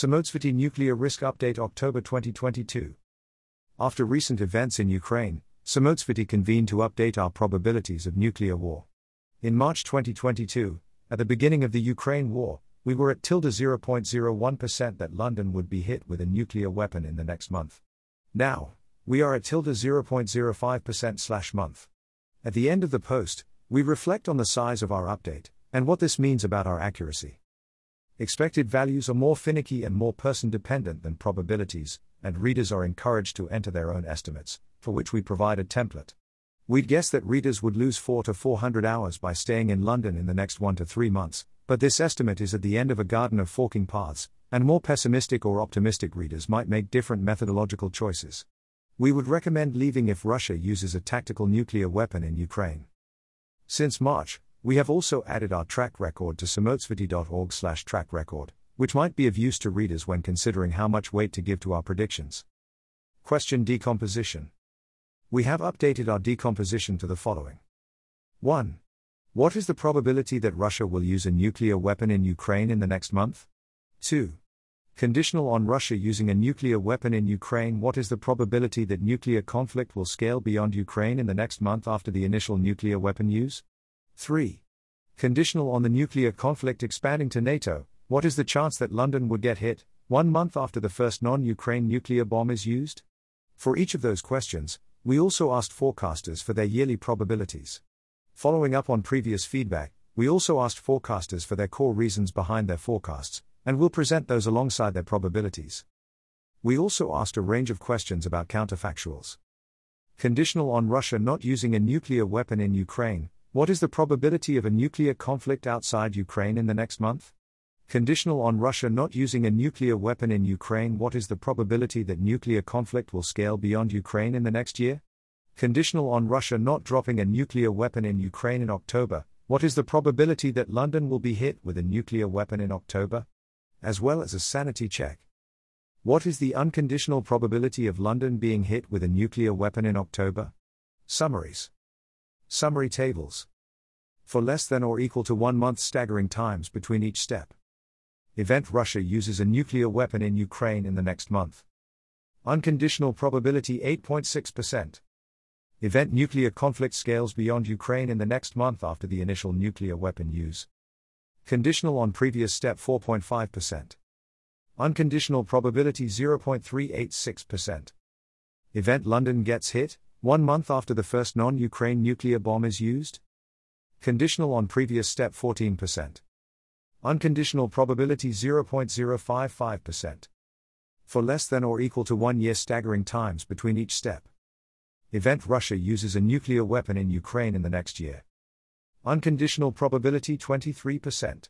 Samotsvety Nuclear Risk Update October 2022. After recent events in Ukraine, Samotsvety convened to update our probabilities of nuclear war. In March 2022, at the beginning of the Ukraine war, we were at tilde 0.01% that London would be hit with a nuclear weapon in the next month. Now, we are at tilde 0.05% slash month. At the end of the post, we reflect on the size of our update, and what this means about our accuracy. Expected values are more finicky and more person dependent than probabilities, and readers are encouraged to enter their own estimates, for which we provide a template. We'd guess that readers would lose 4 to 400 hours by staying in London in the next 1 to 3 months, but this estimate is at the end of a garden of forking paths, and more pessimistic or optimistic readers might make different methodological choices. We would recommend leaving if Russia uses a tactical nuclear weapon in Ukraine. Since March, we have also added our track record to samotsvety.org slash track record, which might be of use to readers when considering how much weight to give to our predictions. Question Decomposition. We have updated our decomposition to the following 1. What is the probability that Russia will use a nuclear weapon in Ukraine in the next month? 2. Conditional on Russia using a nuclear weapon in Ukraine, what is the probability that nuclear conflict will scale beyond Ukraine in the next month after the initial nuclear weapon use? 3. Conditional on the nuclear conflict expanding to NATO, what is the chance that London would get hit, one month after the first non Ukraine nuclear bomb is used? For each of those questions, we also asked forecasters for their yearly probabilities. Following up on previous feedback, we also asked forecasters for their core reasons behind their forecasts, and we'll present those alongside their probabilities. We also asked a range of questions about counterfactuals. Conditional on Russia not using a nuclear weapon in Ukraine, what is the probability of a nuclear conflict outside Ukraine in the next month? Conditional on Russia not using a nuclear weapon in Ukraine, what is the probability that nuclear conflict will scale beyond Ukraine in the next year? Conditional on Russia not dropping a nuclear weapon in Ukraine in October, what is the probability that London will be hit with a nuclear weapon in October? As well as a sanity check. What is the unconditional probability of London being hit with a nuclear weapon in October? Summaries. Summary tables. For less than or equal to one month staggering times between each step. Event Russia uses a nuclear weapon in Ukraine in the next month. Unconditional probability 8.6%. Event nuclear conflict scales beyond Ukraine in the next month after the initial nuclear weapon use. Conditional on previous step 4.5%. Unconditional probability 0.386%. Event London gets hit, one month after the first non Ukraine nuclear bomb is used? Conditional on previous step 14%. Unconditional probability 0.055%. For less than or equal to one year staggering times between each step. Event Russia uses a nuclear weapon in Ukraine in the next year. Unconditional probability 23%.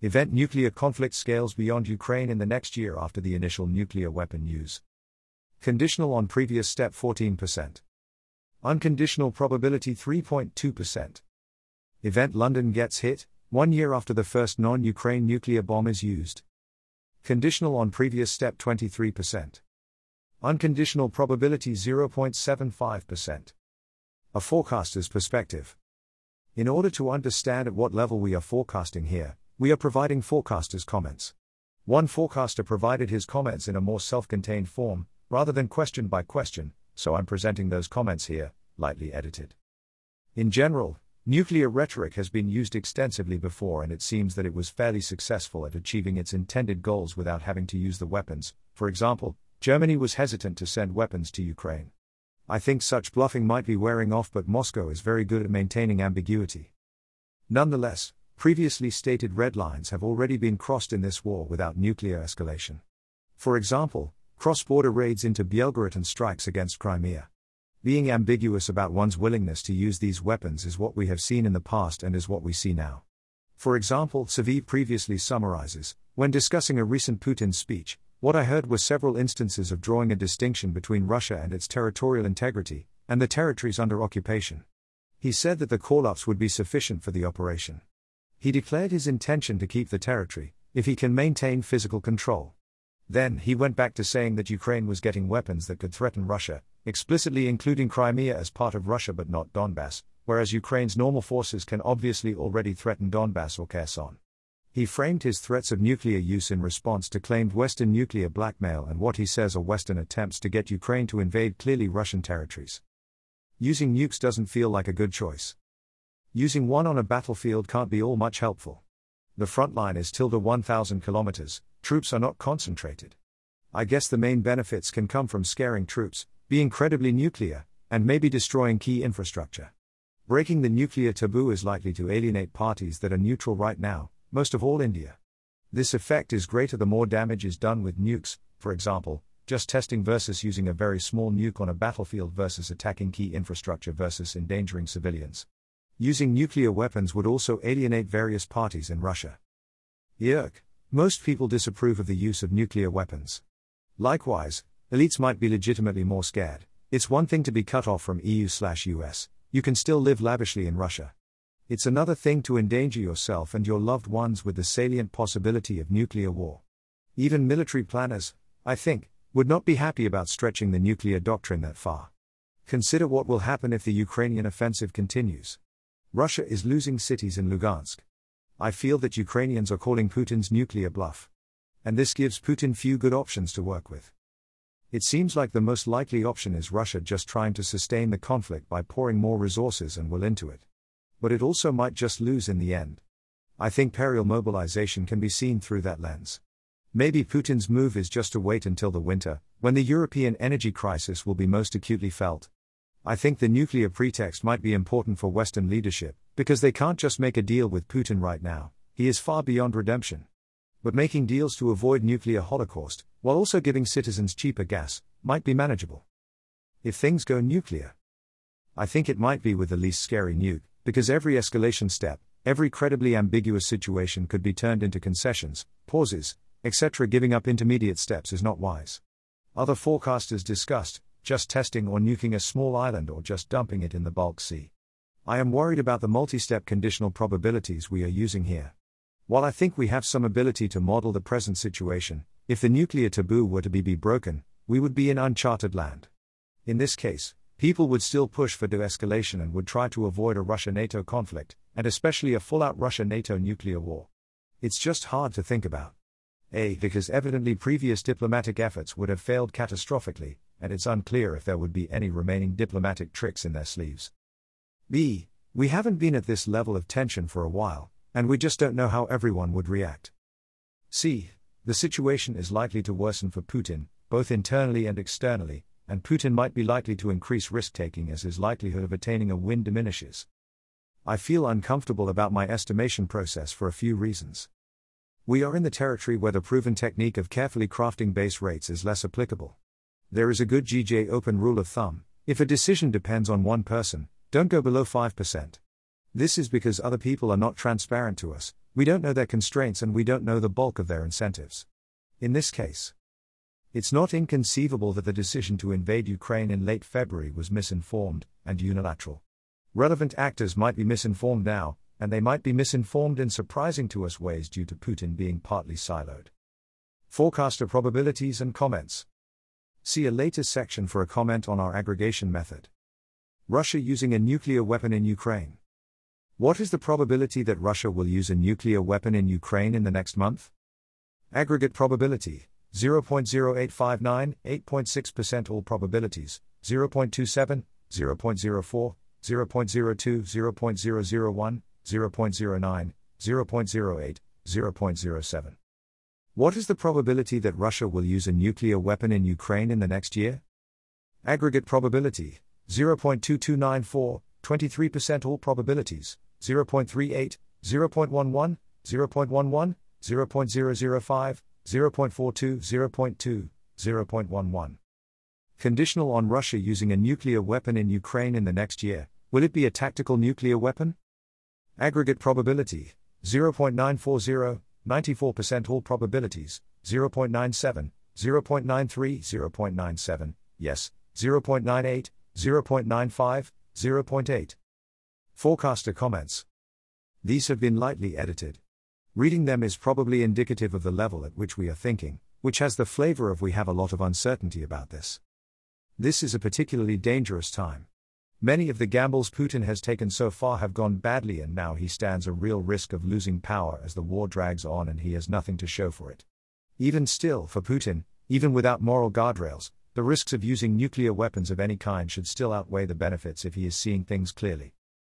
Event nuclear conflict scales beyond Ukraine in the next year after the initial nuclear weapon use. Conditional on previous step 14%. Unconditional probability 3.2%. Event London gets hit, one year after the first non Ukraine nuclear bomb is used. Conditional on previous step 23%. Unconditional probability 0.75%. A forecaster's perspective. In order to understand at what level we are forecasting here, we are providing forecasters' comments. One forecaster provided his comments in a more self contained form, rather than question by question, so I'm presenting those comments here, lightly edited. In general, nuclear rhetoric has been used extensively before, and it seems that it was fairly successful at achieving its intended goals without having to use the weapons. For example, Germany was hesitant to send weapons to Ukraine. I think such bluffing might be wearing off, but Moscow is very good at maintaining ambiguity. Nonetheless, previously stated red lines have already been crossed in this war without nuclear escalation. For example, cross border raids into Belgorod and strikes against Crimea. Being ambiguous about one's willingness to use these weapons is what we have seen in the past and is what we see now. For example, Zvi previously summarizes, when discussing a recent Putin speech, what I heard was several instances of drawing a distinction between Russia and its territorial integrity, and the territories under occupation. He said that the call ups would be sufficient for the operation. He declared his intention to keep the territory, if he can maintain physical control. Then, he went back to saying that Ukraine was getting weapons that could threaten Russia, explicitly including Crimea as part of Russia but not Donbass, whereas Ukraine's normal forces can obviously already threaten Donbass or Kherson. He framed his threats of nuclear use in response to claimed Western nuclear blackmail and what he says are Western attempts to get Ukraine to invade clearly Russian territories. Using nukes doesn't feel like a good choice. Using one on a battlefield can't be all much helpful. The front line is tilde 1000 kilometers, troops are not concentrated. I guess the main benefits can come from scaring troops, being credibly nuclear, and maybe destroying key infrastructure. Breaking the nuclear taboo is likely to alienate parties that are neutral right now, most of all India. This effect is greater the more damage is done with nukes, for example, just testing versus using a very small nuke on a battlefield versus attacking key infrastructure versus endangering civilians. Using nuclear weapons would also alienate various parties in Russia. Yerk. Most people disapprove of the use of nuclear weapons. Likewise, elites might be legitimately more scared. It's one thing to be cut off from EU slash US; you can still live lavishly in Russia. It's another thing to endanger yourself and your loved ones with the salient possibility of nuclear war. Even military planners, I think, would not be happy about stretching the nuclear doctrine that far. Consider what will happen if the Ukrainian offensive continues. Russia is losing cities in Lugansk. I feel that Ukrainians are calling Putin's nuclear bluff. And this gives Putin few good options to work with. It seems like the most likely option is Russia just trying to sustain the conflict by pouring more resources and will into it. But it also might just lose in the end. I think Perial mobilization can be seen through that lens. Maybe Putin's move is just to wait until the winter, when the European energy crisis will be most acutely felt. I think the nuclear pretext might be important for Western leadership, because they can't just make a deal with Putin right now, he is far beyond redemption. But making deals to avoid nuclear holocaust, while also giving citizens cheaper gas, might be manageable. If things go nuclear, I think it might be with the least scary nuke, because every escalation step, every credibly ambiguous situation could be turned into concessions, pauses, etc. Giving up intermediate steps is not wise. Other forecasters discussed just testing or nuking a small island or just dumping it in the Black Sea. I am worried about the multi step conditional probabilities we are using here. While I think we have some ability to model the present situation, if the nuclear taboo were to be, be broken, we would be in uncharted land. In this case, people would still push for de escalation and would try to avoid a Russia NATO conflict, and especially a full out Russia NATO nuclear war. It's just hard to think about. A. Because evidently previous diplomatic efforts would have failed catastrophically, and it's unclear if there would be any remaining diplomatic tricks in their sleeves. B. We haven't been at this level of tension for a while, and we just don't know how everyone would react. C. The situation is likely to worsen for Putin, both internally and externally, and Putin might be likely to increase risk taking as his likelihood of attaining a win diminishes. I feel uncomfortable about my estimation process for a few reasons. We are in the territory where the proven technique of carefully crafting base rates is less applicable. There is a good GJ open rule of thumb if a decision depends on one person, don't go below 5%. This is because other people are not transparent to us, we don't know their constraints and we don't know the bulk of their incentives. In this case, it's not inconceivable that the decision to invade Ukraine in late February was misinformed and unilateral. Relevant actors might be misinformed now, and they might be misinformed in surprising to us ways due to Putin being partly siloed. Forecaster probabilities and comments. See a latest section for a comment on our aggregation method. Russia using a nuclear weapon in Ukraine. What is the probability that Russia will use a nuclear weapon in Ukraine in the next month? Aggregate probability 0.0859, 8.6% all probabilities, 0.27, 0.04, 0.02, 0.001, 0.09, 0.08, 0.07. What is the probability that Russia will use a nuclear weapon in Ukraine in the next year? Aggregate probability 0.2294, 23% all probabilities, 0.38, 0.11, 0.11, 0.005, 0.42, 0.2, 0.11. Conditional on Russia using a nuclear weapon in Ukraine in the next year, will it be a tactical nuclear weapon? Aggregate probability 0.940, 94% all probabilities, 0.97, 0.93, 0.97, yes, 0.98, 0.95, 0.8. Forecaster comments. These have been lightly edited. Reading them is probably indicative of the level at which we are thinking, which has the flavor of we have a lot of uncertainty about this. This is a particularly dangerous time. Many of the gambles Putin has taken so far have gone badly, and now he stands a real risk of losing power as the war drags on and he has nothing to show for it. Even still, for Putin, even without moral guardrails, the risks of using nuclear weapons of any kind should still outweigh the benefits if he is seeing things clearly.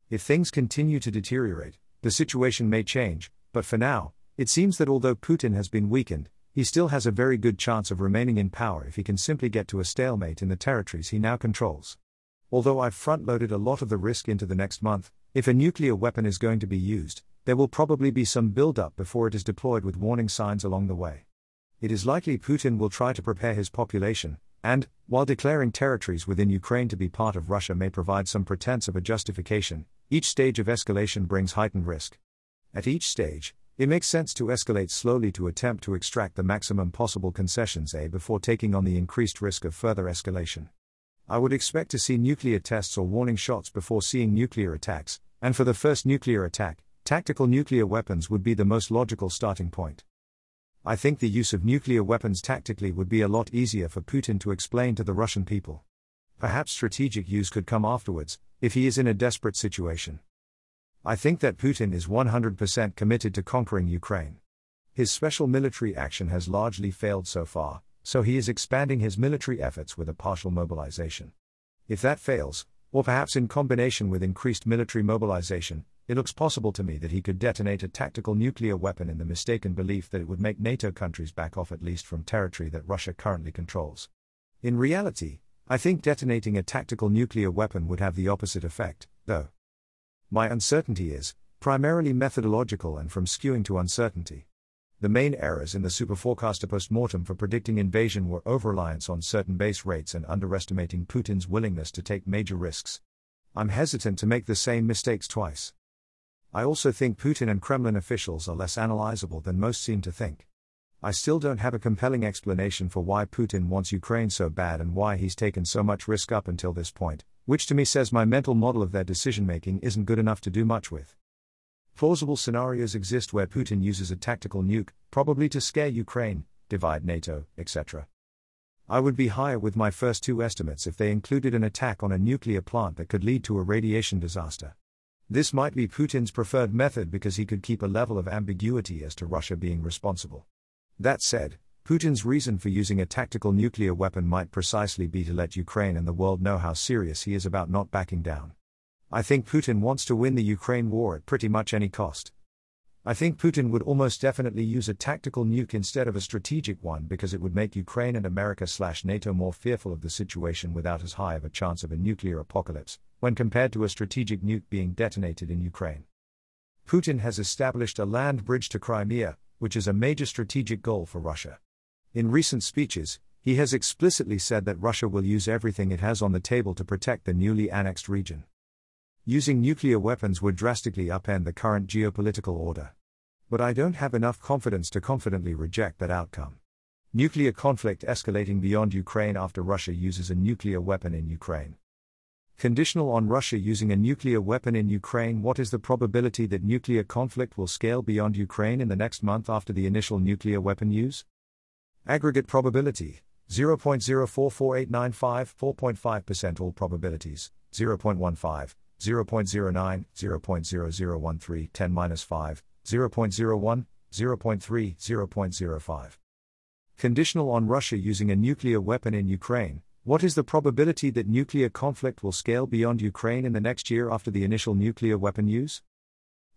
If things continue to deteriorate, the situation may change, but for now, it seems that although Putin has been weakened, he still has a very good chance of remaining in power if he can simply get to a stalemate in the territories he now controls. Although I've front loaded a lot of the risk into the next month, if a nuclear weapon is going to be used, there will probably be some build up before it is deployed with warning signs along the way. It is likely Putin will try to prepare his population, and, while declaring territories within Ukraine to be part of Russia may provide some pretense of a justification, each stage of escalation brings heightened risk. At each stage, it makes sense to escalate slowly to attempt to extract the maximum possible concessions A before taking on the increased risk of further escalation. I would expect to see nuclear tests or warning shots before seeing nuclear attacks, and for the first nuclear attack, tactical nuclear weapons would be the most logical starting point. I think the use of nuclear weapons tactically would be a lot easier for Putin to explain to the Russian people. Perhaps strategic use could come afterwards, if he is in a desperate situation. I think that Putin is 100% committed to conquering Ukraine. His special military action has largely failed so far, so he is expanding his military efforts with a partial mobilization. If that fails, or perhaps in combination with increased military mobilization, it looks possible to me that he could detonate a tactical nuclear weapon in the mistaken belief that it would make NATO countries back off at least from territory that Russia currently controls. In reality, I think detonating a tactical nuclear weapon would have the opposite effect, though. My uncertainty is, primarily methodological and from skewing to uncertainty. The main errors in the superforecaster postmortem for predicting invasion were overreliance on certain base rates and underestimating Putin's willingness to take major risks. I'm hesitant to make the same mistakes twice. I also think Putin and Kremlin officials are less analyzable than most seem to think. I still don't have a compelling explanation for why Putin wants Ukraine so bad and why he's taken so much risk up until this point, which to me says my mental model of their decision making isn't good enough to do much with. Plausible scenarios exist where Putin uses a tactical nuke, probably to scare Ukraine, divide NATO, etc. I would be higher with my first two estimates if they included an attack on a nuclear plant that could lead to a radiation disaster. This might be Putin's preferred method because he could keep a level of ambiguity as to Russia being responsible. That said, Putin's reason for using a tactical nuclear weapon might precisely be to let Ukraine and the world know how serious he is about not backing down. I think Putin wants to win the Ukraine war at pretty much any cost. I think Putin would almost definitely use a tactical nuke instead of a strategic one because it would make Ukraine and America slash NATO more fearful of the situation without as high of a chance of a nuclear apocalypse, when compared to a strategic nuke being detonated in Ukraine. Putin has established a land bridge to Crimea, which is a major strategic goal for Russia. In recent speeches, he has explicitly said that Russia will use everything it has on the table to protect the newly annexed region. Using nuclear weapons would drastically upend the current geopolitical order. But I don't have enough confidence to confidently reject that outcome. Nuclear conflict escalating beyond Ukraine after Russia uses a nuclear weapon in Ukraine. Conditional on Russia using a nuclear weapon in Ukraine, what is the probability that nuclear conflict will scale beyond Ukraine in the next month after the initial nuclear weapon use? Aggregate probability 0.044895, 4.5% all probabilities, 0.15, 0.09, 0.0013, 10 minus 5, 0.01, 0.3, 0.05. Conditional on Russia using a nuclear weapon in Ukraine, what is the probability that nuclear conflict will scale beyond Ukraine in the next year after the initial nuclear weapon use?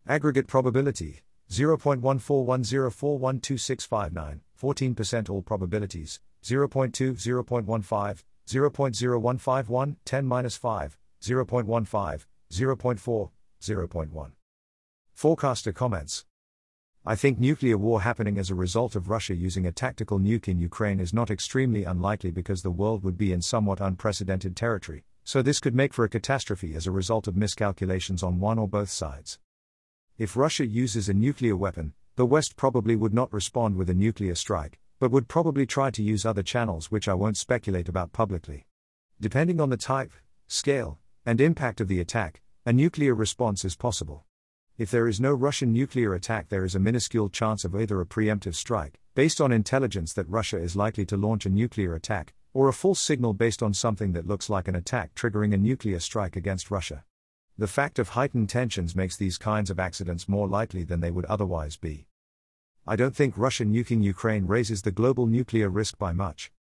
Aggregate probability 0.1410412659, 14% all probabilities, 0.2, 0.15, 0.0151, 10 minus 5, 0.15, 0.4, 0.1. Forecaster comments. I think nuclear war happening as a result of Russia using a tactical nuke in Ukraine is not extremely unlikely because the world would be in somewhat unprecedented territory, so this could make for a catastrophe as a result of miscalculations on one or both sides. If Russia uses a nuclear weapon, the West probably would not respond with a nuclear strike, but would probably try to use other channels which I won't speculate about publicly. Depending on the type, scale, and impact of the attack, a nuclear response is possible. If there is no Russian nuclear attack, there is a minuscule chance of either a preemptive strike, based on intelligence that Russia is likely to launch a nuclear attack, or a false signal based on something that looks like an attack triggering a nuclear strike against Russia. The fact of heightened tensions makes these kinds of accidents more likely than they would otherwise be. I don't think Russia nuking Ukraine raises the global nuclear risk by much.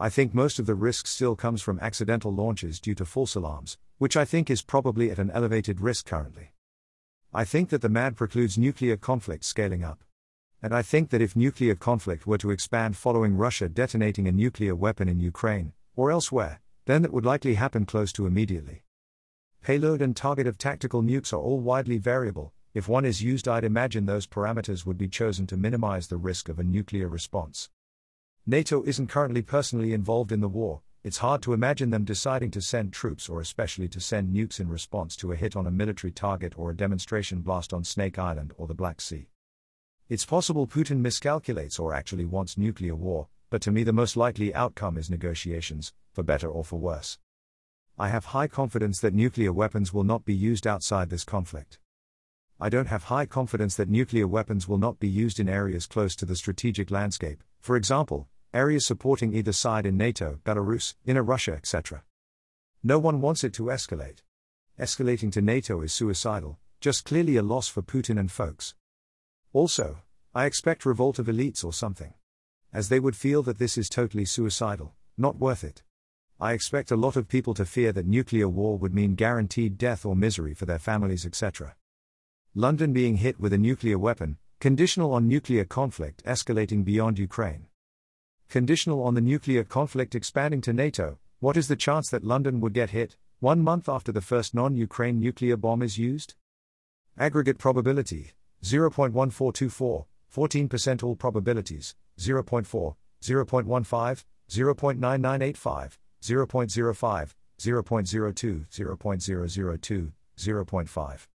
I think most of the risk still comes from accidental launches due to false alarms, which I think is probably at an elevated risk currently. I think that the MAD precludes nuclear conflict scaling up. And I think that if nuclear conflict were to expand following Russia detonating a nuclear weapon in Ukraine, or elsewhere, then that would likely happen close to immediately. Payload and target of tactical nukes are all widely variable. If one is used, I'd imagine those parameters would be chosen to minimize the risk of a nuclear response. NATO isn't currently personally involved in the war, it's hard to imagine them deciding to send troops or especially to send nukes in response to a hit on a military target or a demonstration blast on Snake Island or the Black Sea. It's possible Putin miscalculates or actually wants nuclear war, but to me the most likely outcome is negotiations, for better or for worse. I have high confidence that nuclear weapons will not be used outside this conflict. I don't have high confidence that nuclear weapons will not be used in areas close to the strategic landscape, for example, areas supporting either side in NATO, Belarus, inner Russia, etc. No one wants it to escalate. Escalating to NATO is suicidal, just clearly a loss for Putin and folks. Also, I expect revolt of elites or something. As they would feel that this is totally suicidal, not worth it. I expect a lot of people to fear that nuclear war would mean guaranteed death or misery for their families, etc. London being hit with a nuclear weapon, conditional on nuclear conflict escalating beyond Ukraine. Conditional on the nuclear conflict expanding to NATO, what is the chance that London would get hit, one month after the first non Ukraine nuclear bomb is used? Aggregate probability 0.1424, 14% all probabilities, 0.4, 0.15, 0.9985, 0.05, 0.02, 0.002, 0.5.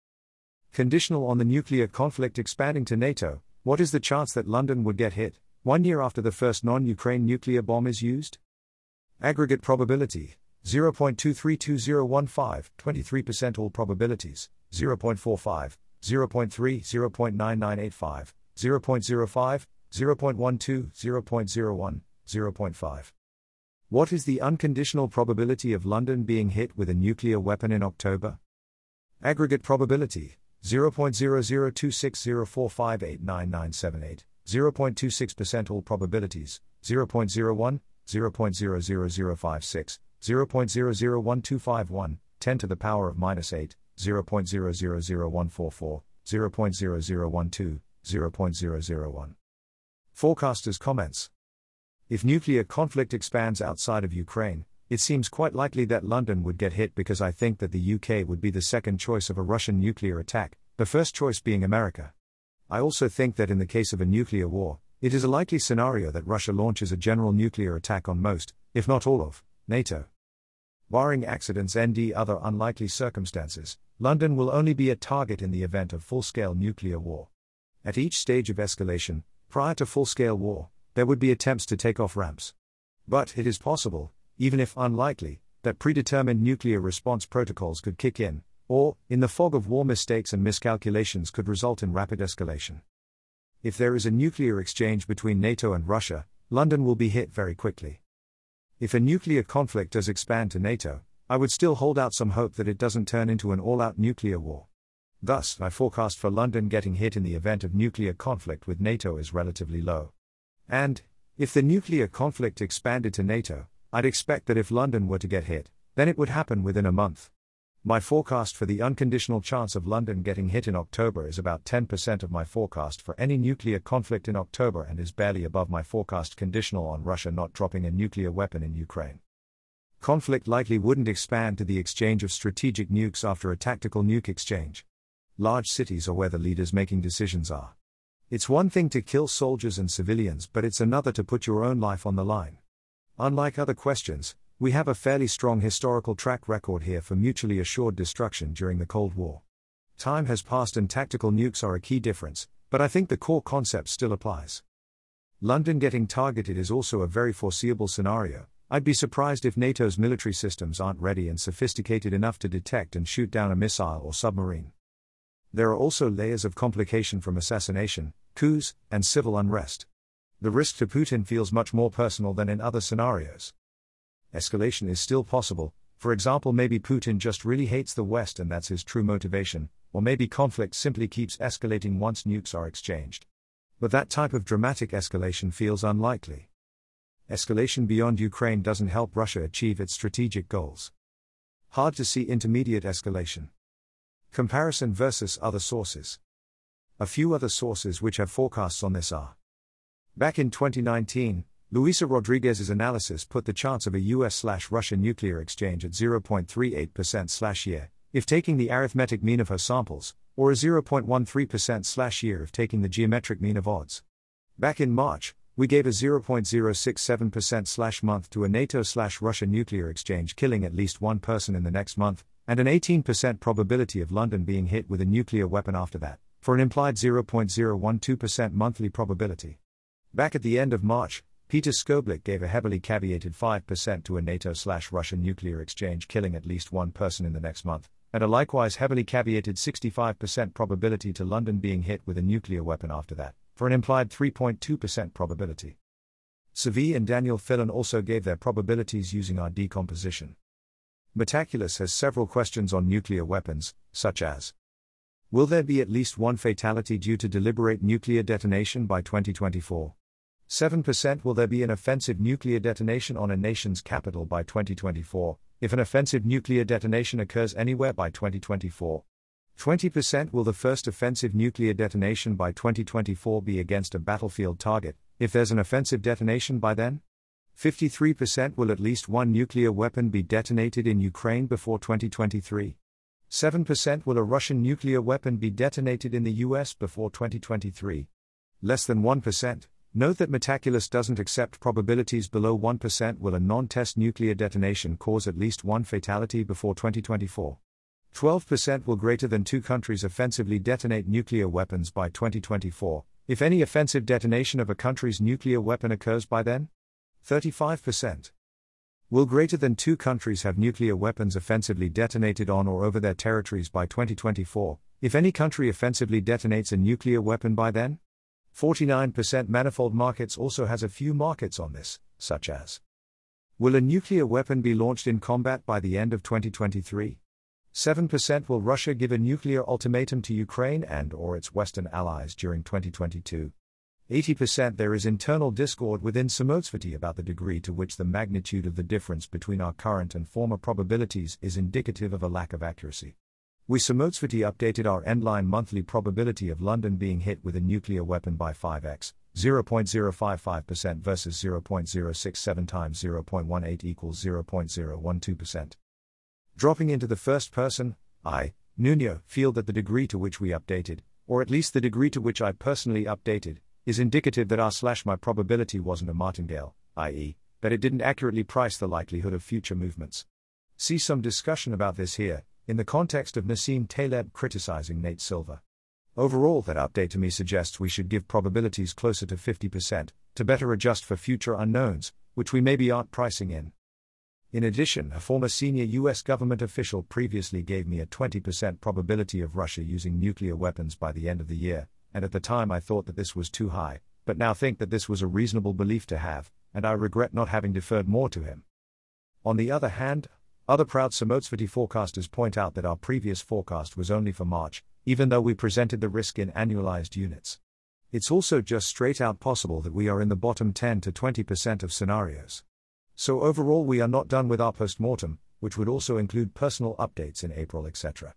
Conditional on the nuclear conflict expanding to NATO, what is the chance that London would get hit, one year after the first non Ukraine nuclear bomb is used? Aggregate probability 0.232015, 23% all probabilities, 0.45, 0.3, 0.9985, 0.05, 0.12, 0.01, 0.5. What is the unconditional probability of London being hit with a nuclear weapon in October? Aggregate probability 0.002604589978, 0.26% all probabilities, 0.01, 0.00056, 0.001251, 10 to the power of minus 8, 0.000144, 0.0012, 0.001. Forecasters comments. If nuclear conflict expands outside of Ukraine, it seems quite likely that London would get hit because I think that the UK would be the second choice of a Russian nuclear attack, the first choice being America. I also think that in the case of a nuclear war, it is a likely scenario that Russia launches a general nuclear attack on most, if not all of, NATO. Barring accidents and other unlikely circumstances, London will only be a target in the event of full scale nuclear war. At each stage of escalation, prior to full scale war, there would be attempts to take off ramps. But it is possible, even if unlikely, that predetermined nuclear response protocols could kick in, or, in the fog of war, mistakes and miscalculations could result in rapid escalation. If there is a nuclear exchange between NATO and Russia, London will be hit very quickly. If a nuclear conflict does expand to NATO, I would still hold out some hope that it doesn't turn into an all out nuclear war. Thus, my forecast for London getting hit in the event of nuclear conflict with NATO is relatively low. And, if the nuclear conflict expanded to NATO, I'd expect that if London were to get hit, then it would happen within a month. My forecast for the unconditional chance of London getting hit in October is about 10% of my forecast for any nuclear conflict in October and is barely above my forecast conditional on Russia not dropping a nuclear weapon in Ukraine. Conflict likely wouldn't expand to the exchange of strategic nukes after a tactical nuke exchange. Large cities are where the leaders making decisions are. It's one thing to kill soldiers and civilians, but it's another to put your own life on the line. Unlike other questions, we have a fairly strong historical track record here for mutually assured destruction during the Cold War. Time has passed and tactical nukes are a key difference, but I think the core concept still applies. London getting targeted is also a very foreseeable scenario. I'd be surprised if NATO's military systems aren't ready and sophisticated enough to detect and shoot down a missile or submarine. There are also layers of complication from assassination, coups, and civil unrest. The risk to Putin feels much more personal than in other scenarios. Escalation is still possible, for example, maybe Putin just really hates the West and that's his true motivation, or maybe conflict simply keeps escalating once nukes are exchanged. But that type of dramatic escalation feels unlikely. Escalation beyond Ukraine doesn't help Russia achieve its strategic goals. Hard to see intermediate escalation. Comparison versus other sources. A few other sources which have forecasts on this are. Back in 2019, Luisa Rodriguez's analysis put the chance of a US slash Russia nuclear exchange at 0.38% slash year, if taking the arithmetic mean of her samples, or a 0.13% slash year if taking the geometric mean of odds. Back in March, we gave a 0.067% slash month to a NATO Russia nuclear exchange killing at least one person in the next month, and an 18% probability of London being hit with a nuclear weapon after that, for an implied 0.012% monthly probability. Back at the end of March, Peter Scoblic gave a heavily caveated 5% to a NATO slash nuclear exchange killing at least one person in the next month, and a likewise heavily caveated 65% probability to London being hit with a nuclear weapon after that for an implied 3.2% probability. Zvi and Daniel Filan also gave their probabilities using our decomposition. Metaculus has several questions on nuclear weapons, such as Will there be at least one fatality due to deliberate nuclear detonation by 2024? 7% Will there be an offensive nuclear detonation on a nation's capital by 2024, if an offensive nuclear detonation occurs anywhere by 2024? 20% will the first offensive nuclear detonation by 2024 be against a battlefield target, if there's an offensive detonation by then? 53% will at least one nuclear weapon be detonated in Ukraine before 2023? 7% will a Russian nuclear weapon be detonated in the US before 2023? Less than 1%. Note that Metaculus doesn't accept probabilities below 1% will a non test nuclear detonation cause at least one fatality before 2024. 12% will greater than two countries offensively detonate nuclear weapons by 2024, if any offensive detonation of a country's nuclear weapon occurs by then? 35%. Will greater than two countries have nuclear weapons offensively detonated on or over their territories by 2024, if any country offensively detonates a nuclear weapon by then? 49% Manifold Markets also has a few markets on this, such as Will a nuclear weapon be launched in combat by the end of 2023? 7% will Russia give a nuclear ultimatum to Ukraine and or its western allies during 2022. 80% there is internal discord within Samotsvety about the degree to which the magnitude of the difference between our current and former probabilities is indicative of a lack of accuracy. We Samotsvety updated our endline monthly probability of London being hit with a nuclear weapon by 5x, 0.055% versus 0.067 times 0.18 equals 0.012%. Dropping into the first person, I, Nuno, feel that the degree to which we updated, or at least the degree to which I personally updated, is indicative that our slash my probability wasn't a martingale, i.e., that it didn't accurately price the likelihood of future movements. See some discussion about this here, in the context of Nassim Taleb criticizing Nate Silver. Overall, that update to me suggests we should give probabilities closer to 50%, to better adjust for future unknowns, which we maybe aren't pricing in. In addition, a former senior US government official previously gave me a 20% probability of Russia using nuclear weapons by the end of the year, and at the time I thought that this was too high, but now think that this was a reasonable belief to have, and I regret not having deferred more to him. On the other hand, other proud Samotsvety forecasters point out that our previous forecast was only for March, even though we presented the risk in annualized units. It's also just straight out possible that we are in the bottom 10 to 20% of scenarios. So overall we are not done with our postmortem, which would also include personal updates in April etc.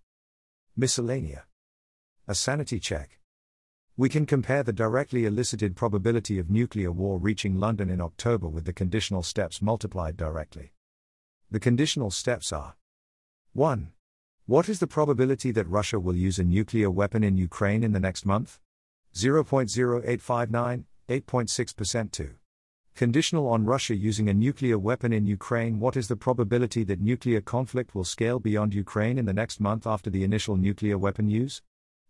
Miscellanea. A sanity check. We can compare the directly elicited probability of nuclear war reaching London in October with the conditional steps multiplied directly. The conditional steps are 1. What is the probability that Russia will use a nuclear weapon in Ukraine in the next month? 0.0859, 8.6% 2. Conditional on Russia using a nuclear weapon in Ukraine, what is the probability that nuclear conflict will scale beyond Ukraine in the next month after the initial nuclear weapon use?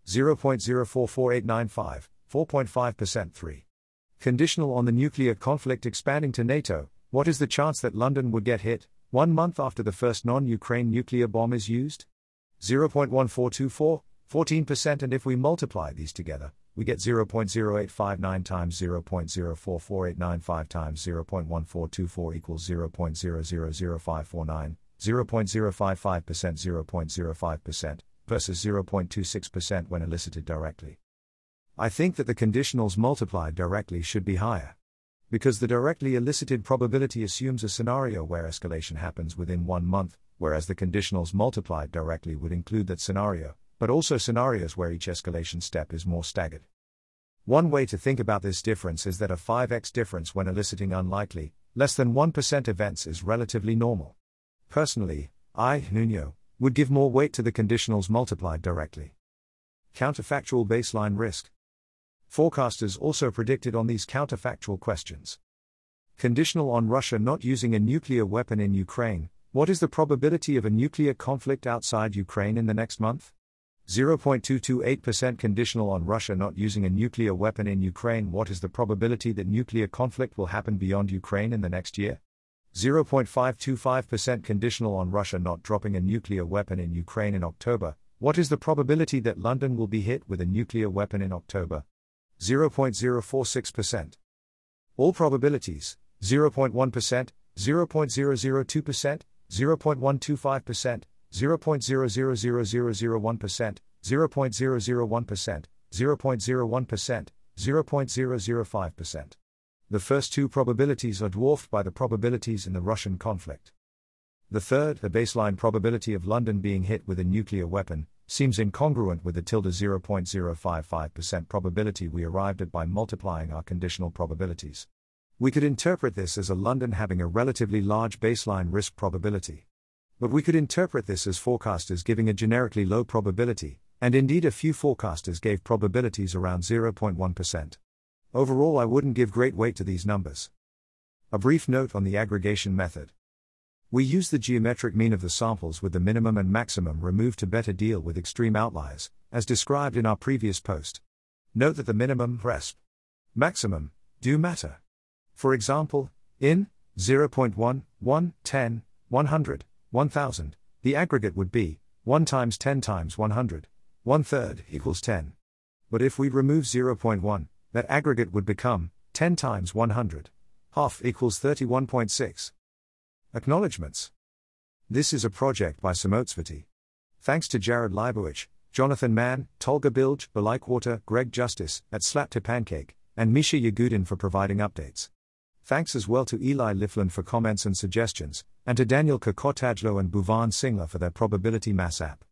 0.044895, 4.5% 3. Conditional on the nuclear conflict expanding to NATO, what is the chance that London would get hit, one month after the first non Ukraine nuclear bomb is used? 0.1424, 14%, and if we multiply these together, we get 0.0859 times 0.044895 times 0.1424 equals 0.000549, 0.055%, 0.05%, versus 0.26% when elicited directly. I think that the conditionals multiplied directly should be higher. Because the directly elicited probability assumes a scenario where escalation happens within one month, whereas the conditionals multiplied directly would include that scenario, but also scenarios where each escalation step is more staggered. One way to think about this difference is that a 5x difference when eliciting unlikely, less than 1% events is relatively normal. Personally, I, Nuno, would give more weight to the conditionals multiplied directly. Counterfactual baseline risk. Forecasters also predicted on these counterfactual questions. Conditional on Russia not using a nuclear weapon in Ukraine, what is the probability of a nuclear conflict outside Ukraine in the next month? 0.228% conditional on Russia not using a nuclear weapon in Ukraine. What is the probability that nuclear conflict will happen beyond Ukraine in the next year? 0.525% conditional on Russia not dropping a nuclear weapon in Ukraine in October. What is the probability that London will be hit with a nuclear weapon in October? 0.046%. All probabilities 0.1%, 0.002%, 0.125%, 0.000001%, 0.001%, 0.01%, 0.005%. The first two probabilities are dwarfed by the probabilities in the Russian conflict. The third, the baseline probability of London being hit with a nuclear weapon, seems incongruent with the tilde 0.055% probability we arrived at by multiplying our conditional probabilities. We could interpret this as a London having a relatively large baseline risk probability. But we could interpret this as forecasters giving a generically low probability, and indeed a few forecasters gave probabilities around 0.1%. Overall, I wouldn't give great weight to these numbers. A brief note on the aggregation method. We use the geometric mean of the samples with the minimum and maximum removed to better deal with extreme outliers, as described in our previous post. Note that the minimum, resp. maximum, do matter. For example, in 0.1, 1, 10, 100, 1000, the aggregate would be 1 times 10 times 100, 1 third equals 10. But if we remove 0.1, that aggregate would become 10 times 100, half equals 31.6. Acknowledgements. This is a project by Samotsvety. Thanks to Jared Leibowich, Jonathan Mann, Tolga Bilge, Water, Greg Justice, at Slap to Pancake, and Misha Yagudin for providing updates. Thanks as well to Eli Lifland for comments and suggestions, and to Daniel Kokotajlo and Bhuvan Singla for their probability mass app.